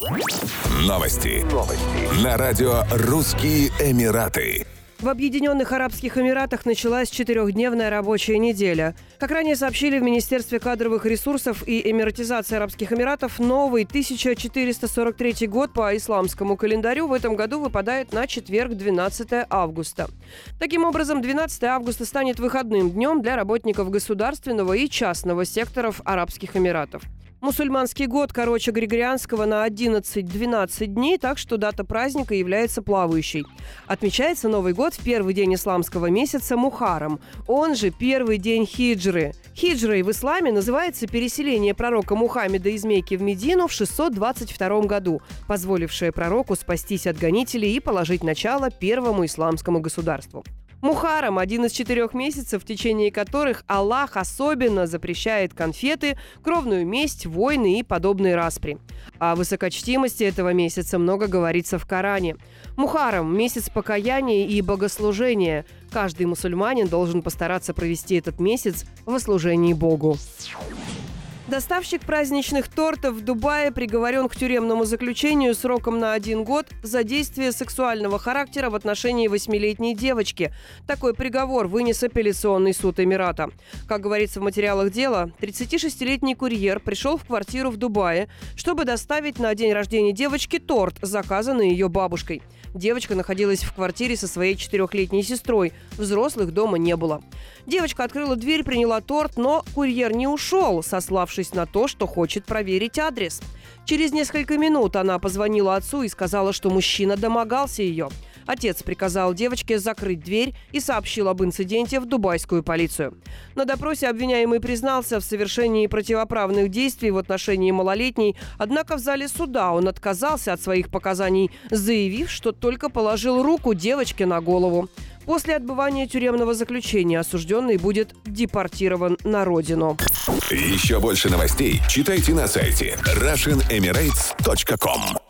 Новости. Новости. На радио «Русские Эмираты». В Объединенных Арабских Эмиратах началась четырехдневная рабочая неделя. Как ранее сообщили в Министерстве кадровых ресурсов и эмиратизации Арабских Эмиратов, новый 1443 год по исламскому календарю в этом году выпадает на четверг 12 августа. Таким образом, 12 августа станет выходным днем для работников государственного и частного секторов Арабских Эмиратов. Мусульманский год короче Григорианского на 11-12 дней, так что дата праздника является плавающей. Отмечается Новый год в первый день исламского месяца Мухарам, он же первый день хиджры. Хиджрой в исламе называется переселение пророка Мухаммеда из Мекки в Медину в 622 году, позволившее пророку спастись от гонителей и положить начало первому исламскому государству. Мухарам – один из четырех месяцев, в течение которых Аллах особенно запрещает конфеты, кровную месть, войны и подобные распри. О высокочтимости этого месяца много говорится в Коране. Мухарам – месяц покаяния и богослужения. Каждый мусульманин должен постараться провести этот месяц во служении Богу. Доставщик праздничных тортов в Дубае приговорен к тюремному заключению сроком на один год за действие сексуального характера в отношении восьмилетней девочки. Такой приговор вынес апелляционный суд Эмирата. Как говорится в материалах дела, 36-летний курьер пришел в квартиру в Дубае, чтобы доставить на день рождения девочки торт, заказанный ее бабушкой. Девочка находилась в квартире со своей четырехлетней сестрой. Взрослых дома не было. Девочка открыла дверь, приняла торт, но курьер не ушел, сославшись на то, что хочет проверить адрес. Через несколько минут она позвонила отцу и сказала, что мужчина домогался ее. Отец приказал девочке закрыть дверь и сообщил об инциденте в дубайскую полицию. На допросе обвиняемый признался в совершении противоправных действий в отношении малолетней, однако в зале суда он отказался от своих показаний, заявив, что только положил руку девочке на голову. После отбывания тюремного заключения осужденный будет депортирован на родину. Еще больше новостей читайте на сайте RussianEmirates.com